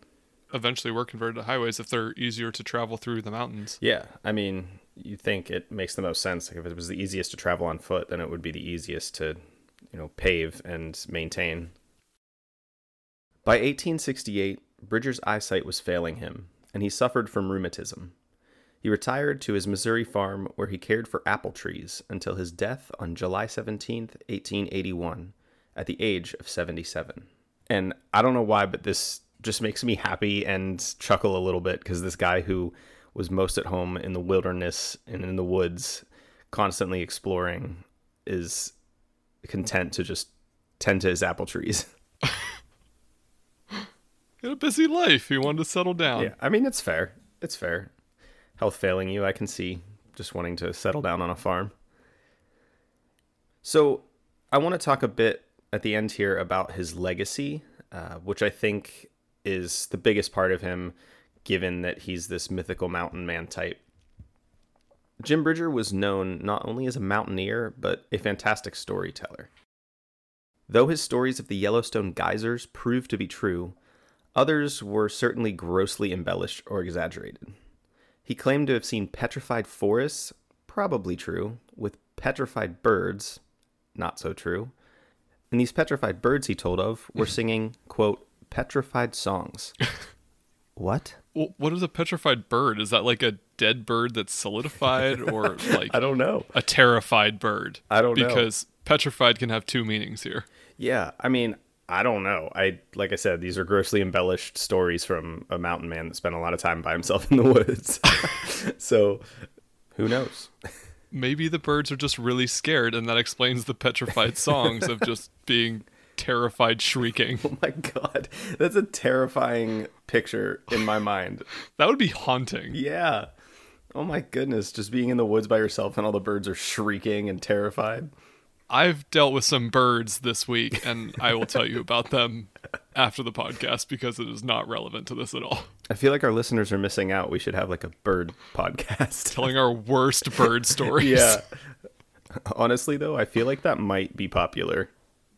eventually were converted to highways if they're easier to travel through the mountains. Yeah, I mean, you think it makes the most sense. Like if it was the easiest to travel on foot, then it would be the easiest to, you know, pave and maintain. By 1868, Bridger's eyesight was failing him, and he suffered from rheumatism. He retired to his Missouri farm where he cared for apple trees until his death on July 17th, 1881, at the age of 77. And I don't know why, but this just makes me happy and chuckle a little bit because this guy who was most at home in the wilderness and in the woods, constantly exploring, is content to just tend to his apple trees. [LAUGHS] He had a busy life. He wanted to settle down. Yeah, I mean it's fair. It's fair. Health failing you, I can see just wanting to settle down on a farm. So, I want to talk a bit at the end here about his legacy, uh, which I think is the biggest part of him, given that he's this mythical mountain man type. Jim Bridger was known not only as a mountaineer, but a fantastic storyteller. Though his stories of the Yellowstone geysers proved to be true, Others were certainly grossly embellished or exaggerated. He claimed to have seen petrified forests, probably true, with petrified birds, not so true. And these petrified birds he told of were [LAUGHS] singing, quote, petrified songs. [LAUGHS] what? Well, what is a petrified bird? Is that like a dead bird that's solidified or [LAUGHS] like I don't know. a terrified bird? I don't know. Because petrified can have two meanings here. Yeah, I mean, I don't know. I like I said, these are grossly embellished stories from a mountain man that spent a lot of time by himself in the woods. [LAUGHS] so who knows? Maybe the birds are just really scared, and that explains the petrified songs of just [LAUGHS] being terrified shrieking. [LAUGHS] Oh my god. That's a terrifying picture in my mind. That would be haunting. Yeah. Oh my goodness, just being in the woods by yourself and all the birds are shrieking and terrified. I've dealt with some birds this week, and I will tell you about them after the podcast because it is not relevant to this at all. I feel like our listeners are missing out. We should have like a bird podcast. [LAUGHS] Telling our worst bird stories. yeah. Honestly, though, I feel like that might be popular.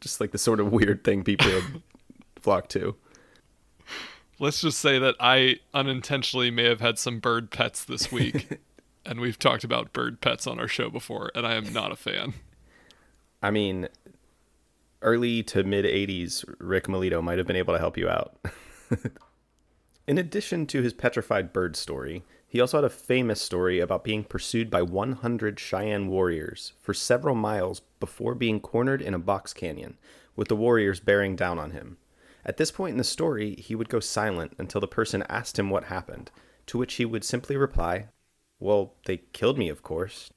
Just like the sort of weird thing people [LAUGHS] flock to. Let's just say that I unintentionally may have had some bird pets this week. [LAUGHS] and we've talked about bird pets on our show before, and I am not a fan. I mean, early to mid 80s, Rick Melito might have been able to help you out. [LAUGHS] In addition to his petrified bird story, he also had a famous story about being pursued by 100 Cheyenne warriors for several miles before being cornered in a box canyon, with the warriors bearing down on him. At this point in the story, he would go silent until the person asked him what happened, to which he would simply reply, Well, they killed me, of course.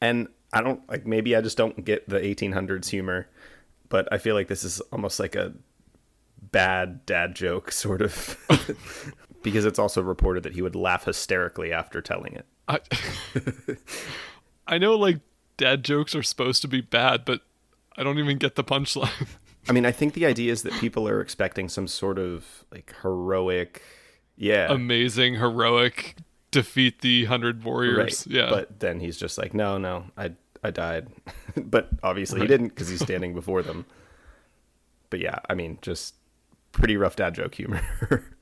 And I don't like maybe I just don't get the 1800s humor, but I feel like this is almost like a bad dad joke sort of [LAUGHS] because it's also reported that he would laugh hysterically after telling it. I, [LAUGHS] I know like dad jokes are supposed to be bad, but I don't even get the punchline. I mean, I think the idea is that people are expecting some sort of like heroic, yeah, Amazing, heroic, defeat the hundred warriors. right. Yeah. But then he's just like, no, no, I I died, [LAUGHS] but obviously he didn't because he's standing before them. But yeah, I mean, just pretty rough dad joke humor. [LAUGHS]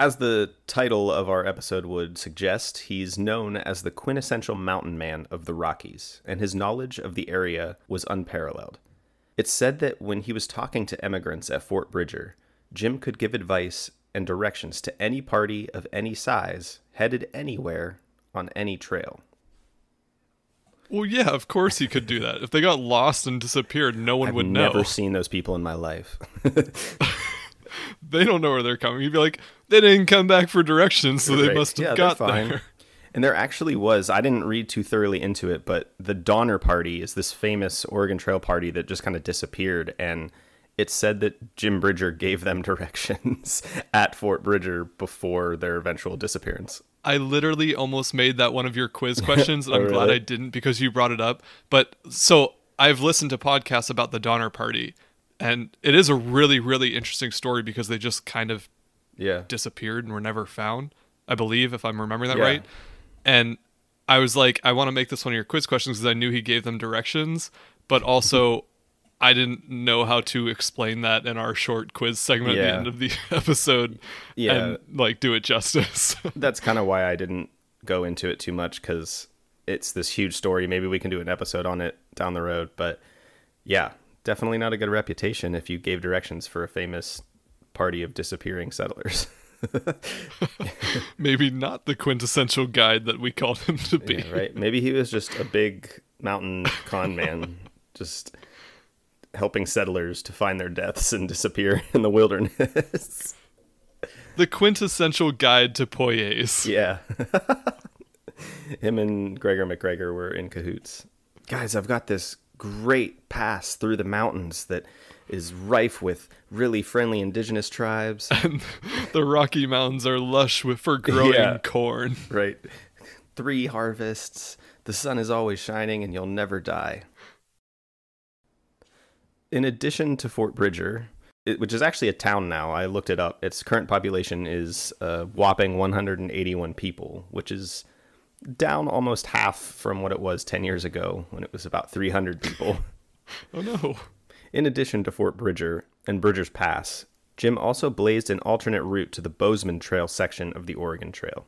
As the title of our episode would suggest, he's known as the quintessential mountain man of the Rockies, and his knowledge of the area was unparalleled. It's said that when he was talking to emigrants at Fort Bridger, Jim could give advice and directions to any party of any size headed anywhere on any trail. Well, yeah, of course he could do that. If they got lost and disappeared, no one would know. I've never seen those people in my life. [LAUGHS] They don't know where they're coming. You'd be like, they didn't come back for directions, so they must have Yeah, got fine. there. And there actually was, I didn't read too thoroughly into it, but the Donner Party is this famous Oregon Trail party that just kind of disappeared. And it said that Jim Bridger gave them [LAUGHS] directions at Fort Bridger before their eventual disappearance. I literally almost made that one of your quiz [LAUGHS] oh, questions, and Oh, I'm glad really? I didn't because you brought it up. But so I've listened to podcasts about the Donner Party, and it is a really, really interesting story because they just kind of Yeah. disappeared and were never found. I believe, if I'm remembering that Yeah. right. And I was like, I want to make this one of your quiz questions because I knew he gave them directions, but also I didn't know how to explain that in our short quiz segment at the end of the [LAUGHS] episode Yeah. and like do it justice. [LAUGHS] That's kind of why I didn't go into it too much because it's this huge story. Maybe we can do an episode on it down the road. But yeah, definitely not a good reputation if you gave directions for a famous party of disappearing settlers. [LAUGHS] Maybe not the quintessential guide that we called him to be. Yeah, right? Maybe he was just a big mountain con man, just helping settlers to find their deaths and disappear [LAUGHS] in the wilderness. [LAUGHS] The quintessential guide to Poyais. yeah. [LAUGHS] Him and Gregor MacGregor were in cahoots. Guys, I've got this great pass through the mountains that is rife with really friendly indigenous tribes. The Rocky Mountains are lush with for growing Yeah. corn. right? Three harvests. The sun is always shining and you'll never die. In addition to Fort Bridger, it, which is actually a town now, I looked it up. Its current population is a whopping 181 people, which is down almost half from what it was 10 years ago when it was about 300 people. [LAUGHS] Oh no. In addition to Fort Bridger and Bridger's Pass, Jim also blazed an alternate route to the Bozeman Trail section of the Oregon Trail.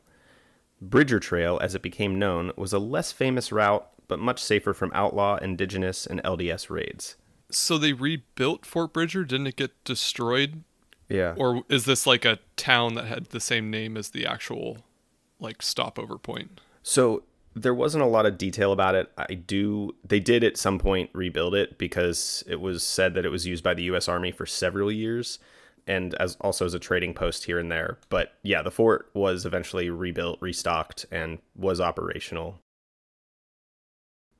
Bridger Trail, as it became known, was a less famous route, but much safer from outlaw, indigenous, and LDS raids. So they rebuilt Fort Bridger? Didn't it get destroyed? Yeah. Or is this like a town that had the same name as the actual like stopover point? So there wasn't a lot of detail about it. I do they did at some point rebuild it because it was said that it was used by the US Army for several years and as also as a trading post here and there. But yeah, the fort was eventually rebuilt, restocked and was operational.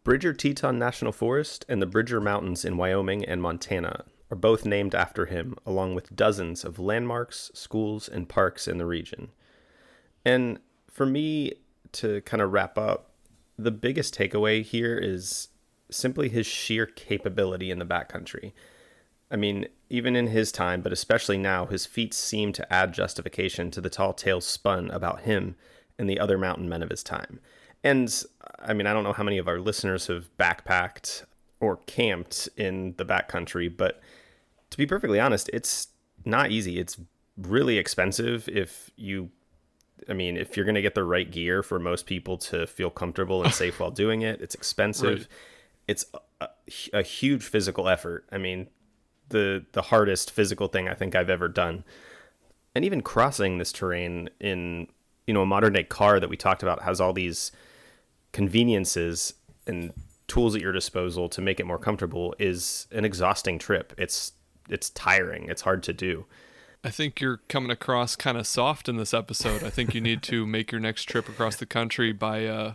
Bridger Teton National Forest and the Bridger Mountains in Wyoming and Montana are both named after him, along with dozens of landmarks, schools, and parks in the region. And for me to kind of wrap up, the biggest takeaway here is simply his sheer capability in the backcountry. I mean, even in his time, but especially now, his feats seem to add justification to the tall tales spun about him and the other mountain men of his time. And I mean, I don't know how many of our listeners have backpacked or camped in the backcountry, but to be perfectly honest, it's not easy. It's really expensive if you I mean, if you're going to get the right gear for most people to feel comfortable and safe while doing it, it's expensive. Right. It's a, a, huge physical effort. I mean, the the hardest physical thing I think I've ever done. And even crossing this terrain in you know a modern day car that we talked about has all these conveniences and tools at your disposal to make it more comfortable is an exhausting trip. It's it's tiring. It's hard to do. I think you're coming across kind of soft in this episode. I think you need to [LAUGHS] make your next trip across the country by uh,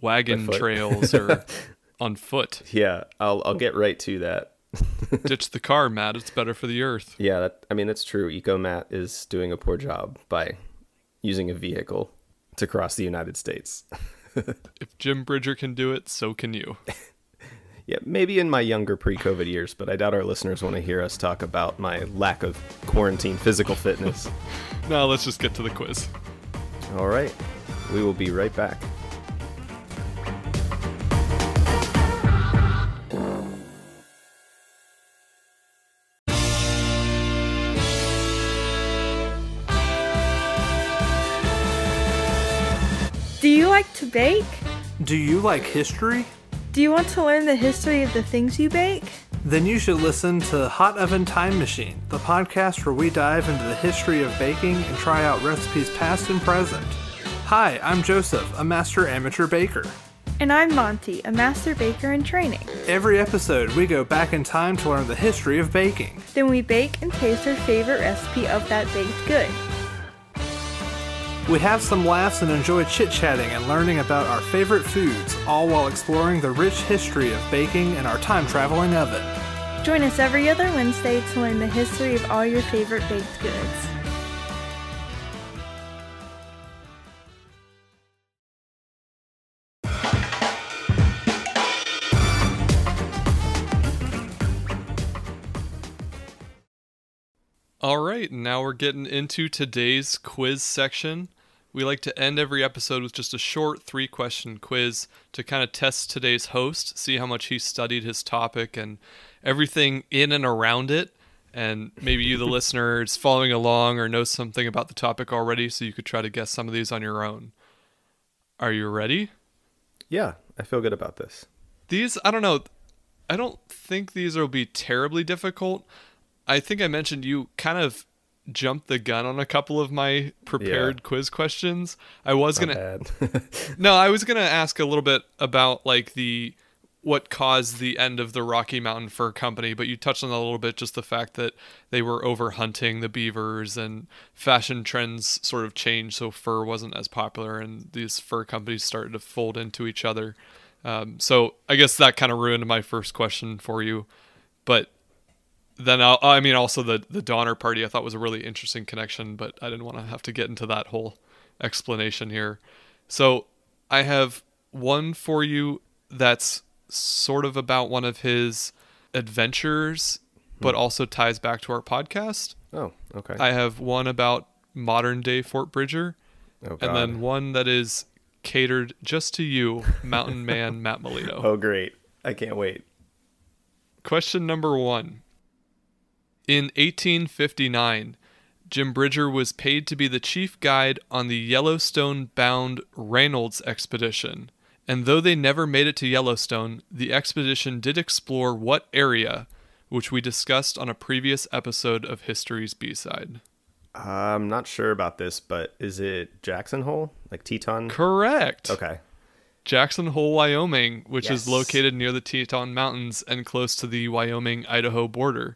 wagon by trails or [LAUGHS] on foot. Yeah, I'll I'll get right to that. [LAUGHS] Ditch the car, Matt. It's better for the earth. Yeah, that, I mean that's true. Eco Matt is doing a poor job by using a vehicle to cross the United States. [LAUGHS] if Jim Bridger can do it, so can you. [LAUGHS] yeah, maybe in my younger pre-COVID years, but I doubt our listeners want to hear us talk about my lack of quarantine physical fitness. [LAUGHS] now let's just get to the quiz. All right, we will be right back. Like to bake? Do you like history? Do you want to learn the history of the things you bake? Then you should listen to Hot Oven Time Machine, the podcast where we dive into the history of baking and try out recipes past and present. Hi, I'm Joseph, a master amateur baker. And I'm Monty, a master baker in training. Every episode, we go back in time to learn the history of baking. Then we bake and taste our favorite recipe of that baked good. We have some laughs and enjoy chit chatting and learning about our favorite foods, all while exploring the rich history of baking in our time traveling oven. Join us every other Wednesday to learn the history of all your favorite baked goods. All right, now we're getting into today's quiz section. We like to end every episode with just a short three question quiz to kind of test today's host, see how much he studied his topic and everything in and around it. And maybe you, the [LAUGHS] listener, is following along or knows something about the topic already, so you could try to guess some of these on your own. Are you ready? Yeah, I feel good about this. These, I don't know. I don't think these will be terribly difficult. I think I mentioned you kind of jumped the gun on a couple of my prepared yeah. quiz questions. I was Not gonna [LAUGHS] No, I was gonna ask a little bit about like the what caused the end of the Rocky Mountain Fur Company, but you touched on that a little bit, just the fact that they were over hunting the beavers and fashion trends sort of changed, so fur wasn't as popular, and these fur companies started to fold into each other. Um, so I guess that kind of ruined my first question for you, but then I'll, i mean also the the Donner Party I thought was a really interesting connection, but I didn't want to have to get into that whole explanation here. So I have one for you that's sort of about one of his adventures, but hmm. also ties back to our podcast. Oh, okay. I have one about modern day Fort Bridger, oh, and then one that is catered just to you, Mountain Man [LAUGHS] Matt Molino. Oh, great! I can't wait. Question number one. In 1859, Jim Bridger was paid to be the chief guide on the Yellowstone bound Reynolds expedition. And though they never made it to Yellowstone, the expedition did explore what area, which we discussed on a previous episode of History's B side. I'm not sure about this, but is it Jackson Hole? Like Teton? Correct. Okay. Jackson Hole, Wyoming, which is located near the Teton Mountains and close to the Wyoming Idaho border.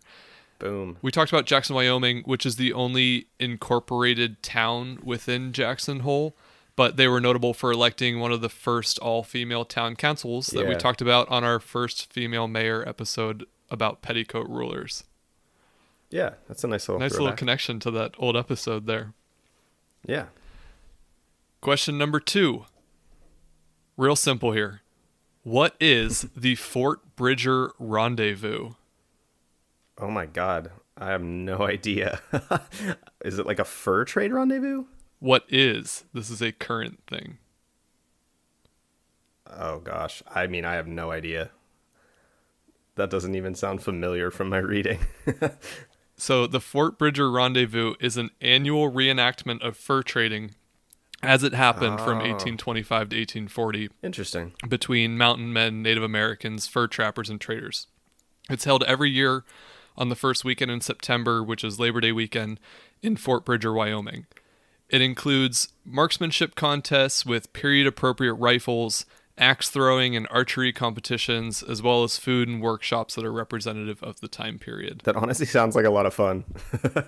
Boom. We talked about Jackson, Wyoming, which is the only incorporated town within Jackson Hole, but they were notable for electing one of the first all female town councils that we talked about on our first female mayor episode about petticoat rulers. Yeah, that's a nice little Nice little connection to that old episode there. Yeah. Question number two. Real simple here. What is the Fort Bridger Rendezvous? Oh my god. I have no [LAUGHS] idea. is it like a fur trade rendezvous? What is? This is a current thing. Oh gosh. I mean, I have no idea. That doesn't even sound familiar from my reading. [LAUGHS] So, the Fort Bridger Rendezvous is an annual reenactment of fur trading as it happened from 1825 to 1840 Interesting. between mountain men, Native Americans, fur trappers, and traders. It's held every year on the first weekend in September, which is Labor Day weekend, in Fort Bridger, Wyoming. It includes marksmanship contests with period appropriate rifles, axe throwing, and archery competitions, as well as food and workshops that are representative of the time period. That honestly sounds like a lot of fun. [LAUGHS]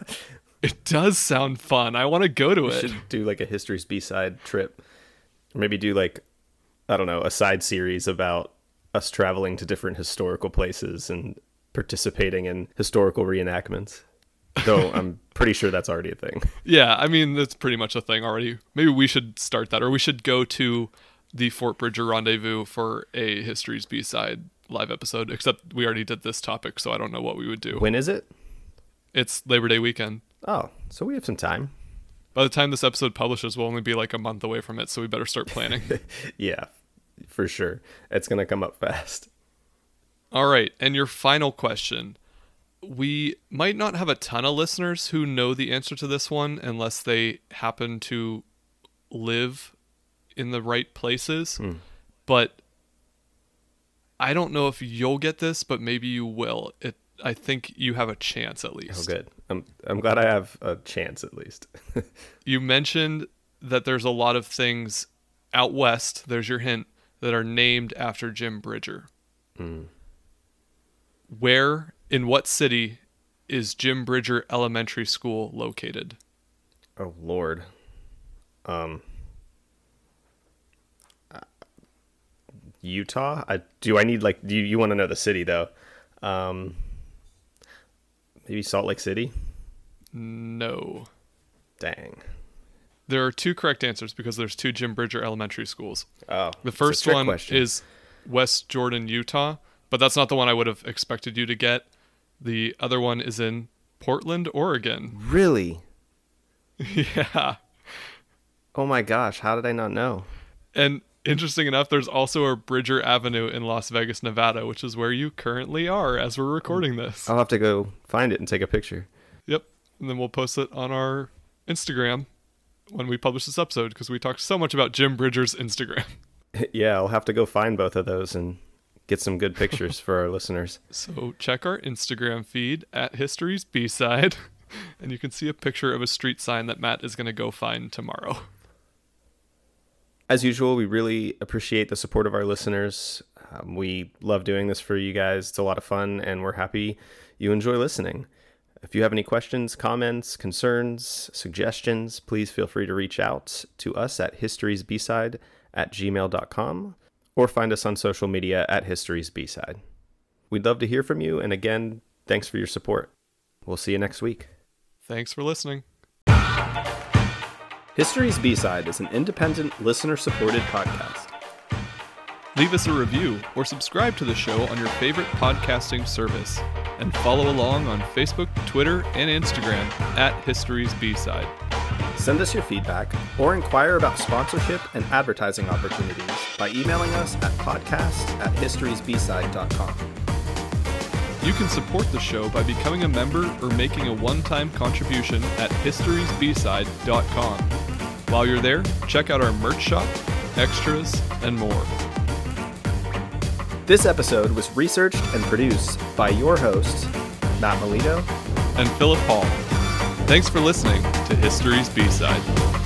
It does sound fun. I want to go to We it. should do like a History's B side trip. Or maybe do like, I don't know, a side series about us traveling to different historical places and participating in historical reenactments. Though I'm [LAUGHS] pretty sure that's already a thing. Yeah, I mean that's pretty much a thing already. Maybe we should start that, or we should go to the Fort Bridger Rendezvous for a History's B side live episode. Except we already did this topic, so I don't know what we would do. When is it? It's Labor Day weekend. Oh, so we have some time. By the time this episode publishes, we'll only be like a month away from it, so we better start planning. [LAUGHS] Yeah, for sure. It's going to come up fast. All right, and your final question. We might not have a ton of listeners who know the answer to this one unless they happen to live in the right places. Hmm. But I don't know if you'll get this, but maybe you will. It I think you have a chance at oh, least. Oh, good. I'm, I'm glad I have a chance at least. [LAUGHS] You mentioned that there's a lot of things out west, there's your hint, that are named after Jim Bridger. Hmm. Where, in what city, is Jim Bridger Elementary School located? oh, Lord. Um, Utah? I, do I need, like, do you, you want to know the city, though? Um, maybe Salt Lake City? No. Dang. There are two correct answers because there's two Jim Bridger Elementary Schools. Oh, The first one question. is West Jordan, Utah, but that's not the one I would have expected you to get. The other one is in Portland, Oregon. Really? [LAUGHS] yeah. Oh my gosh, how did I not know? And interesting enough, there's also a Bridger Avenue in Las Vegas, Nevada, which is where you currently are as we're recording this. I'll have to go find it and take a picture. Yep. And then we'll post it on our Instagram when we publish this episode because we talked so much about Jim Bridger's Instagram. [LAUGHS] [LAUGHS] yeah, I'll have to go find both of those and get some good pictures for our listeners. [LAUGHS] So check our Instagram feed at History's B side, [LAUGHS] and you can see a picture of a street sign that Matt is going to go find tomorrow. As usual, we really appreciate the support of our listeners. Um, we love doing this for you guys. It's a lot of fun, and we're happy you enjoy listening. If you have any questions, comments, concerns, suggestions, please feel free to reach out to us at historysbside at gmail.com or find us on social media at History's B-Side. We'd love to hear from you, and again, thanks for your support. We'll see you next week. Thanks for listening. History's B-Side is an independent, listener-supported podcast. Leave us a review or subscribe to the show on your favorite podcasting service. And follow along on Facebook, Twitter, and Instagram at History's B-Side. Send us your feedback or inquire about sponsorship and advertising opportunities by emailing us at podcast at historysbside.com. You can support the show by becoming a member or making a one-time contribution at historysbside.com. While you're there, check out our merch shop, extras, and more. This episode was researched and produced by your hosts, Matt Melito And Philip Hall. Thanks for listening to History's B-Side.